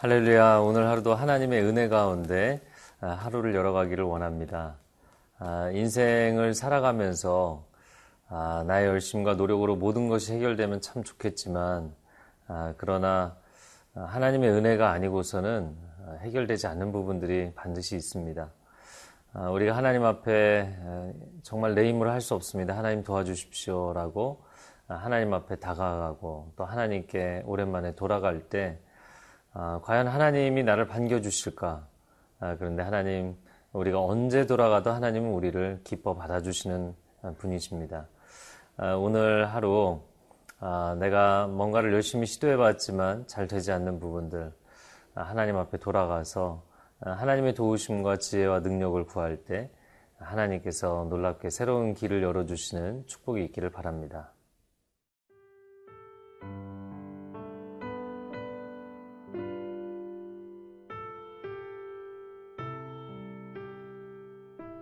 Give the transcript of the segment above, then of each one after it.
할렐루야. 오늘 하루도 하나님의 은혜 가운데 아, 하루를 열어가기를 원합니다. 아, 인생을 살아가면서 아, 나의 열심과 노력으로 모든 것이 해결되면 참 좋겠지만 그러나 하나님의 은혜가 아니고서는 해결되지 않는 부분들이 반드시 있습니다. 우리가 하나님 앞에 정말 내 힘으로 할 수 없습니다. 하나님 도와주십시오라고 하나님 앞에 다가가고 또 하나님께 오랜만에 돌아갈 때 아, 과연 하나님이 나를 반겨주실까? 아, 그런데 하나님, 우리가 언제 돌아가도 하나님은 우리를 기뻐 받아주시는 분이십니다. 아, 오늘 하루 아, 내가 뭔가를 열심히 시도해봤지만 잘 되지 않는 부분들 아, 하나님 앞에 돌아가서 아, 하나님의 도우심과 지혜와 능력을 구할 때 하나님께서 놀랍게 새로운 길을 열어주시는 축복이 있기를 바랍니다.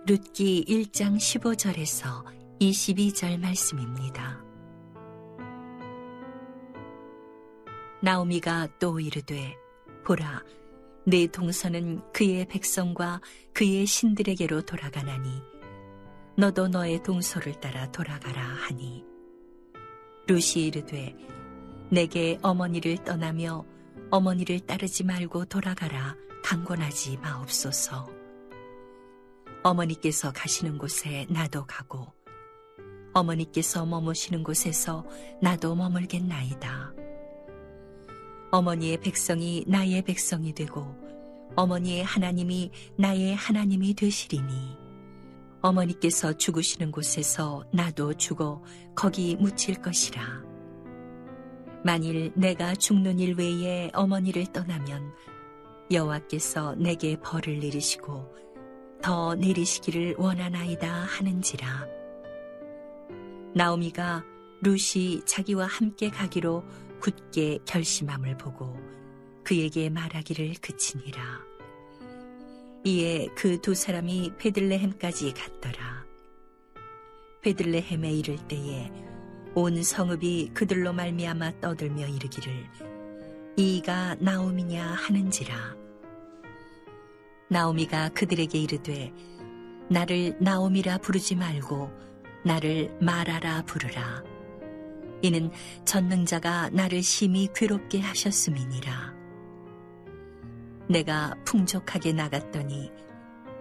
룻기 1장 15절에서 22절 말씀입니다. 나오미가 또 이르되 보라 내 동서는 그의 백성과 그의 신들에게로 돌아가나니 너도 너의 동서를 따라 돌아가라 하니 룻이 이르되 내게 어머니를 떠나며 어머니를 따르지 말고 돌아가라 강권하지 마옵소서 어머니께서 가시는 곳에 나도 가고 어머니께서 머무시는 곳에서 나도 머물겠나이다. 어머니의 백성이 나의 백성이 되고 어머니의 하나님이 나의 하나님이 되시리니 어머니께서 죽으시는 곳에서 나도 죽어 거기 묻힐 것이라. 만일 내가 죽는 일 외에 어머니를 떠나면 여호와께서 내게 벌을 내리시고 더 내리시기를 원하나이다 하는지라. 나오미가 루시 자기와 함께 가기로 굳게 결심함을 보고 그에게 말하기를 그치니라. 이에 그 두 사람이 베들레헴까지 갔더라. 베들레헴에 이를 때에 온 성읍이 그들로 말미암아 떠들며 이르기를 이가 나오미냐 하는지라. 나오미가 그들에게 이르되 나를 나오미라 부르지 말고 나를 말하라 부르라. 이는 전능자가 나를 심히 괴롭게 하셨음이니라. 내가 풍족하게 나갔더니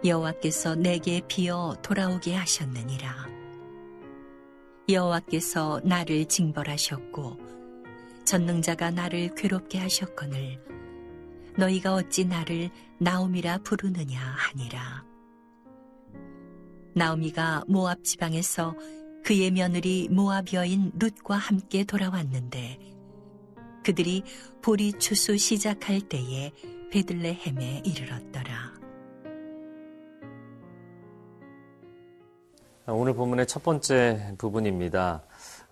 여호와께서 내게 비어 돌아오게 하셨느니라. 여호와께서 나를 징벌하셨고 전능자가 나를 괴롭게 하셨거늘 너희가 어찌 나를 나오미라 부르느냐 하니라. 나오미가 모압 지방에서 그의 며느리 모압 여인 룻과 함께 돌아왔는데 그들이 보리 추수 시작할 때에 베들레헴에 이르렀더라. 오늘 본문의 첫 번째 부분입니다.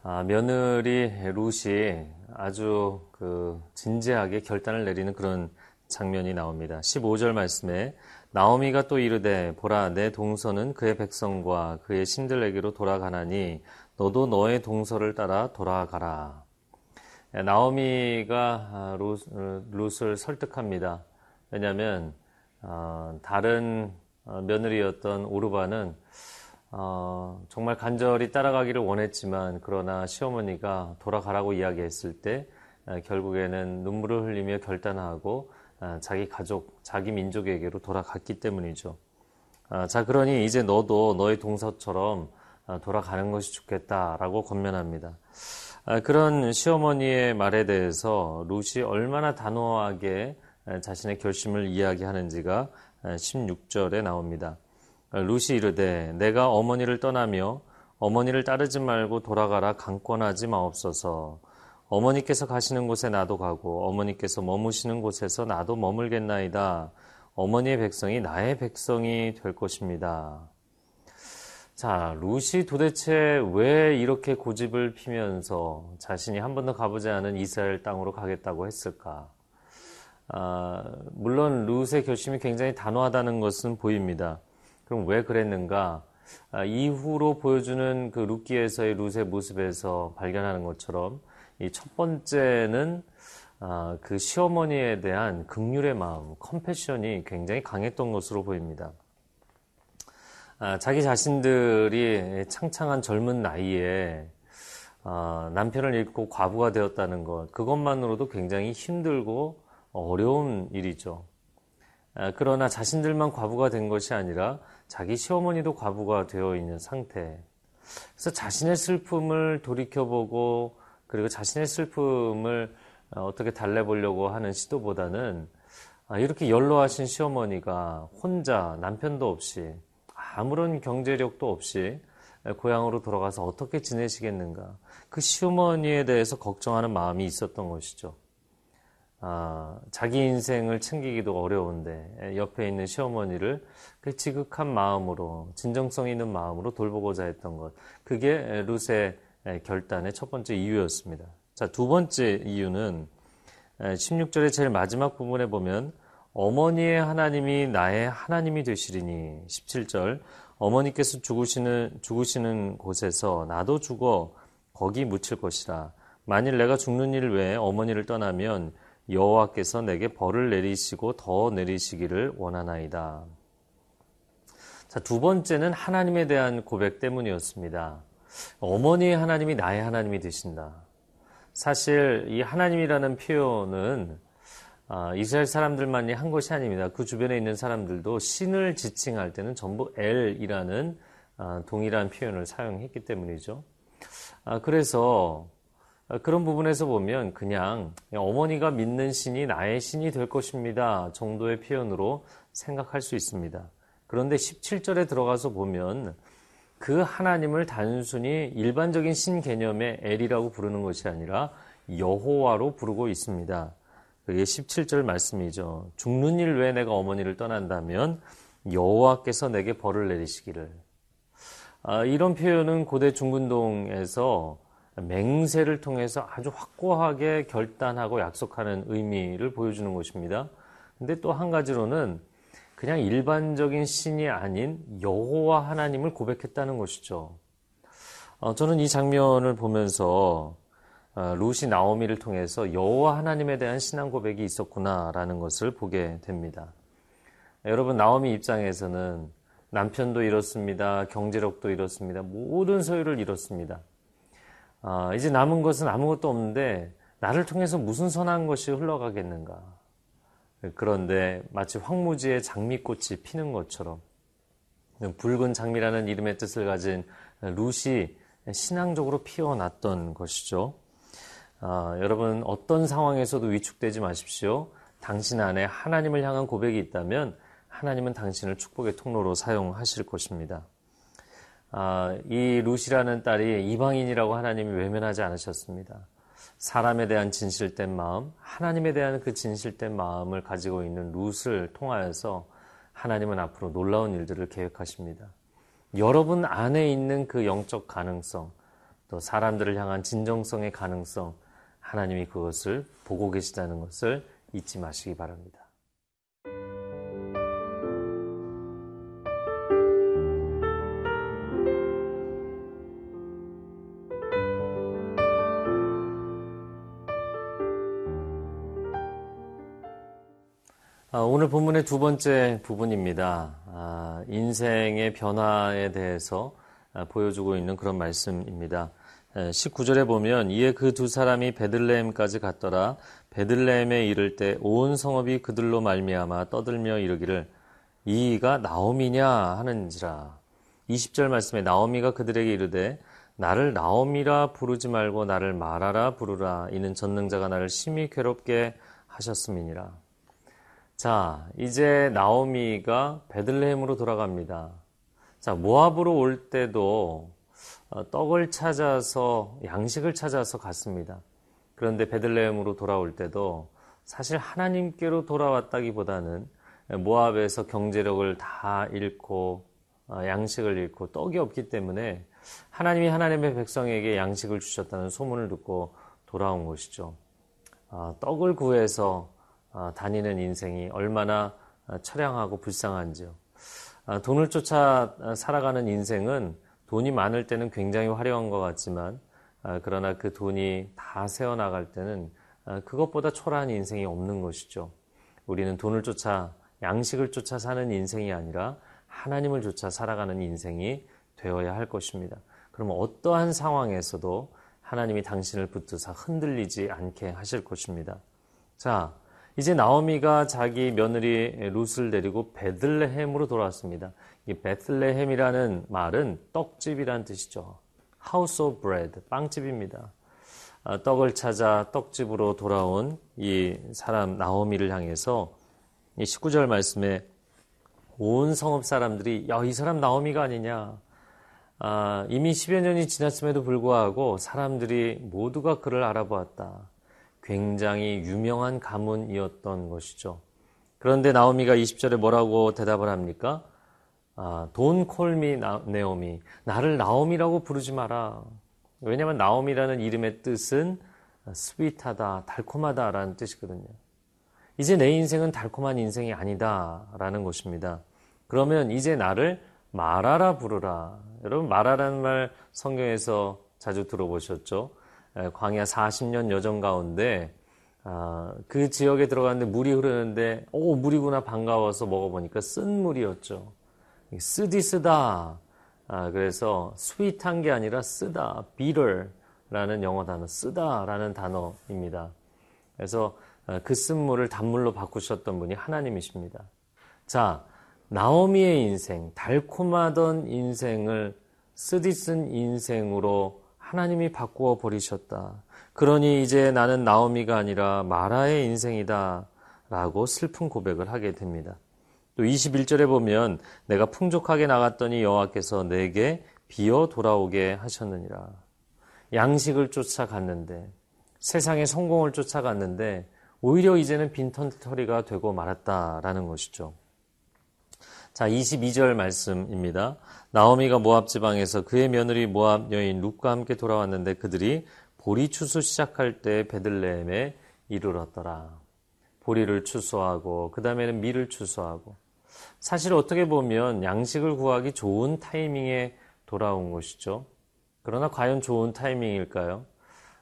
아, 며느리 룻이 아주 그 진지하게 결단을 내리는 그런 장면이 나옵니다. 15절 말씀에 나오미가 또 이르되 보라 내 동서는 그의 백성과 그의 신들에게로 돌아가나니 너도 너의 동서를 따라 돌아가라. 나오미가 룻을 설득합니다. 왜냐하면 어, 다른 어, 며느리였던 오르바는 어, 정말 간절히 따라가기를 원했지만 그러나 시어머니가 돌아가라고 이야기했을 때 결국에는 눈물을 흘리며 결단하고 아, 자기 가족, 자기 민족에게로 돌아갔기 때문이죠. 아, 자, 그러니 이제 너도 너의 동서처럼 아, 돌아가는 것이 좋겠다라고 권면합니다. 그런 시어머니의 말에 대해서 루시 얼마나 단호하게 자신의 결심을 이야기하는지가 16절에 나옵니다. 루시 이르되 내가 어머니를 떠나며 어머니를 따르지 말고 돌아가라 강권하지 마옵소서. 어머니께서 가시는 곳에 나도 가고 어머니께서 머무시는 곳에서 나도 머물겠나이다. 어머니의 백성이 나의 백성이 될 것입니다. 자, 루시 도대체 왜 이렇게 고집을 피면서 자신이 한 번도 가보지 않은 이스라엘 땅으로 가겠다고 했을까? 아, 물론 루스의 결심이 굉장히 단호하다는 것은 보입니다. 그럼 왜 그랬는가? 아, 이후로 보여주는 그 루키에서의 루스의 모습에서 발견하는 것처럼 이 첫 번째는 아, 그 시어머니에 대한 극률의 마음, 컴패션이 굉장히 강했던 것으로 보입니다. 아, 자기 자신들이 창창한 젊은 나이에 아, 남편을 잃고 과부가 되었다는 것, 그것만으로도 굉장히 힘들고 어려운 일이죠. 아, 그러나 자신들만 과부가 된 것이 아니라 자기 시어머니도 과부가 되어 있는 상태. 그래서 자신의 슬픔을 돌이켜보고 그리고 자신의 슬픔을 어, 어떻게 달래보려고 하는 시도보다는 아, 이렇게 연로하신 시어머니가 혼자 남편도 없이 아무런 경제력도 없이 고향으로 돌아가서 어떻게 지내시겠는가. 그 시어머니에 대해서 걱정하는 마음이 있었던 것이죠. 아, 자기 인생을 챙기기도 어려운데 옆에 있는 시어머니를 그 지극한 마음으로 진정성 있는 마음으로 돌보고자 했던 것. 그게 룻의 결단의 첫 번째 이유였습니다. 자, 두 번째 이유는 16절의 제일 마지막 부분에 보면 어머니의 하나님이 나의 하나님이 되시리니 17절 어머니께서 죽으시는 죽으시는 곳에서 나도 죽어 거기 묻힐 것이라 만일 내가 죽는 일 외에 어머니를 떠나면 여호와께서 내게 벌을 내리시고 더 내리시기를 원하나이다. 자, 두 번째는 하나님에 대한 고백 때문이었습니다. 어머니의 하나님이 나의 하나님이 되신다. 사실 이 하나님이라는 표현은 아, 이스라엘 사람들만이 한 것이 아닙니다. 그 주변에 있는 사람들도 신을 지칭할 때는 전부 엘이라는 아, 동일한 표현을 사용했기 때문이죠. 아, 그래서 아, 그런 부분에서 보면 그냥 어머니가 믿는 신이 나의 신이 될 것입니다 정도의 표현으로 생각할 수 있습니다. 그런데 17절에 들어가서 보면 그 하나님을 단순히 일반적인 신 개념의 엘이라고 부르는 것이 아니라 여호와로 부르고 있습니다. 그게 17절 말씀이죠. 죽는 일 외에 내가 어머니를 떠난다면 여호와께서 내게 벌을 내리시기를. 아, 이런 표현은 고대 중근동에서 맹세를 통해서 아주 확고하게 결단하고 약속하는 의미를 보여주는 것입니다. 근데 또 한 가지로는 그냥 일반적인 신이 아닌 여호와 하나님을 고백했다는 것이죠. 어, 저는 이 장면을 보면서 어, 루시 나오미를 통해서 여호와 하나님에 대한 신앙 고백이 있었구나라는 것을 보게 됩니다. 여러분 나오미 입장에서는 남편도 잃었습니다. 경제력도 잃었습니다. 모든 소유를 잃었습니다. 아, 이제 남은 것은 아무것도 없는데 나를 통해서 무슨 선한 것이 흘러가겠는가. 그런데 마치 황무지에 장미꽃이 피는 것처럼 붉은 장미라는 이름의 뜻을 가진 루시 신앙적으로 피어났던 것이죠. 아, 여러분 어떤 상황에서도 위축되지 마십시오. 당신 안에 하나님을 향한 고백이 있다면 하나님은 당신을 축복의 통로로 사용하실 것입니다. 아, 이 루시라는 딸이 이방인이라고 하나님이 외면하지 않으셨습니다. 사람에 대한 진실된 마음, 하나님에 대한 그 진실된 마음을 가지고 있는 룻을 통하여서 하나님은 앞으로 놀라운 일들을 계획하십니다. 여러분 안에 있는 그 영적 가능성, 또 사람들을 향한 진정성의 가능성, 하나님이 그것을 보고 계시다는 것을 잊지 마시기 바랍니다. 오늘 본문의 두 번째 부분입니다. 아, 인생의 변화에 대해서 아, 보여주고 있는 그런 말씀입니다. 19절에 보면 이에 그 두 사람이 베들레헴까지 갔더라 베들레헴에 이를 때 온 성읍이 그들로 말미암아 떠들며 이르기를 이가 나오미냐 하는지라 20절 말씀에 나오미가 그들에게 이르되 나를 나오미라 부르지 말고 나를 말하라 부르라 이는 전능자가 나를 심히 괴롭게 하셨음이니라 자 이제 나오미가 베들레헴으로 돌아갑니다 자 모압으로 올 때도 어, 떡을 찾아서 양식을 찾아서 갔습니다. 그런데 베들레헴으로 돌아올 때도 사실 하나님께로 돌아왔다기보다는 모압에서 경제력을 다 잃고 어, 양식을 잃고 떡이 없기 때문에 하나님이 하나님의 백성에게 양식을 주셨다는 소문을 듣고 돌아온 것이죠. 어, 떡을 구해서 다니는 인생이 얼마나 처량하고 불쌍한지요. 돈을 쫓아 살아가는 인생은 돈이 많을 때는 굉장히 화려한 것 같지만 아, 그러나 그 돈이 다 새어나갈 때는 아, 그것보다 초라한 인생이 없는 것이죠. 우리는 돈을 쫓아 양식을 쫓아 사는 인생이 아니라 하나님을 쫓아 살아가는 인생이 되어야 할 것입니다. 그러면 어떠한 상황에서도 하나님이 당신을 붙드사 흔들리지 않게 하실 것입니다. 자, 이제 나오미가 자기 며느리 룻을 데리고 베들레헴으로 돌아왔습니다. 이 베들레헴이라는 말은 떡집이라는 뜻이죠. House of Bread, 빵집입니다. 아, 떡을 찾아 떡집으로 돌아온 이 사람 나오미를 향해서 이 19절 말씀에 온 성읍 사람들이 야, 이 사람 나오미가 아니냐. 아, 이미 10여 년이 지났음에도 불구하고 사람들이 모두가 그를 알아보았다. 굉장히 유명한 가문이었던 것이죠. 그런데 나오미가 20절에 뭐라고 대답을 합니까? 아, 돈 콜미 네오미. 나를 나오미라고 부르지 마라. 왜냐하면 나오미라는 이름의 뜻은 스윗하다, 달콤하다라는 뜻이거든요. 이제 내 인생은 달콤한 인생이 아니다라는 것입니다. 그러면 이제 나를 마라라 부르라. 여러분 마라라는 말 성경에서 자주 들어보셨죠? 광야 40년 여정 가운데 아, 그 지역에 들어갔는데 물이 흐르는데 오 물이구나 반가워서 먹어보니까 쓴 물이었죠. 쓰디 쓰다. 아, 그래서 스윗한 게 아니라 쓰다, 비를라는 영어 단어, 쓰다라는 단어입니다. 그래서 아, 그 쓴물을 단물로 바꾸셨던 분이 하나님이십니다. 자, 나오미의 인생, 달콤하던 인생을 쓰디쓴 인생으로 하나님이 바꾸어 버리셨다. 그러니 이제 나는 나오미가 아니라 마라의 인생이다. 라고 슬픈 고백을 하게 됩니다. 또 21절에 보면 내가 풍족하게 나갔더니 여호와께서 내게 비어 돌아오게 하셨느니라. 양식을 쫓아갔는데 세상의 성공을 쫓아갔는데 오히려 이제는 빈털터리가 되고 말았다라는 것이죠. 자, 22절 말씀입니다. 나오미가 모압 지방에서 그의 며느리 모압 여인 룻과 함께 돌아왔는데 그들이 보리 추수 시작할 때 베들레헴에 이르렀더라. 보리를 추수하고 그 다음에는 밀을 추수하고 사실 어떻게 보면 양식을 구하기 좋은 타이밍에 돌아온 것이죠. 그러나 과연 좋은 타이밍일까요?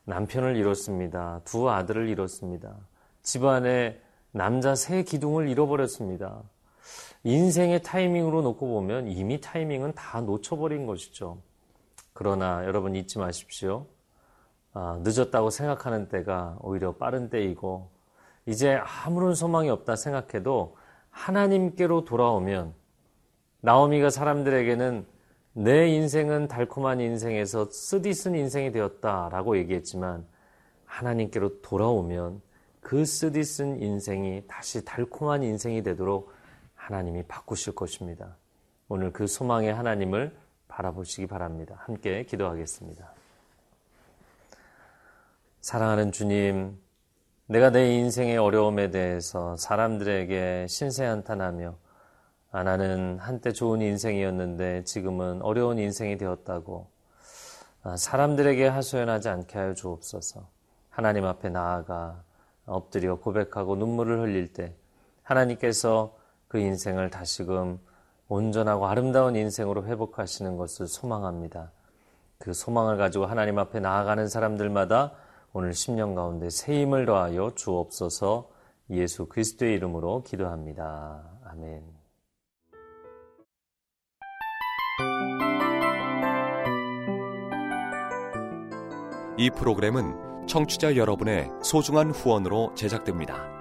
남편을 잃었습니다. 두 아들을 잃었습니다. 집안에 남자 세 기둥을 잃어버렸습니다. 인생의 타이밍으로 놓고 보면 이미 타이밍은 다 놓쳐버린 것이죠. 그러나 여러분 잊지 마십시오. 아, 늦었다고 생각하는 때가 오히려 빠른 때이고, 이제 아무런 소망이 없다 생각해도 하나님께로 돌아오면, 나오미가 사람들에게는 내 인생은 달콤한 인생에서 쓰디쓴 인생이 되었다라고 얘기했지만, 하나님께로 돌아오면 그 쓰디쓴 인생이 다시 달콤한 인생이 되도록 하나님이 바꾸실 것입니다. 오늘 그 소망의 하나님을 바라보시기 바랍니다. 함께 기도하겠습니다. 사랑하는 주님, 내가 내 인생의 어려움에 대해서 사람들에게 신세한탄하며 아, 나는 한때 좋은 인생이었는데 지금은 어려운 인생이 되었다고 아, 사람들에게 하소연하지 않게 하여 주옵소서. 하나님 앞에 나아가 엎드려 고백하고 눈물을 흘릴 때 하나님께서 그 인생을 다시금 온전하고 아름다운 인생으로 회복하시는 것을 소망합니다. 그 소망을 가지고 하나님 앞에 나아가는 사람들마다 오늘 10년 가운데 새 힘을 더하여 주옵소서 예수 그리스도의 이름으로 기도합니다. 아멘. 이 프로그램은 청취자 여러분의 소중한 후원으로 제작됩니다.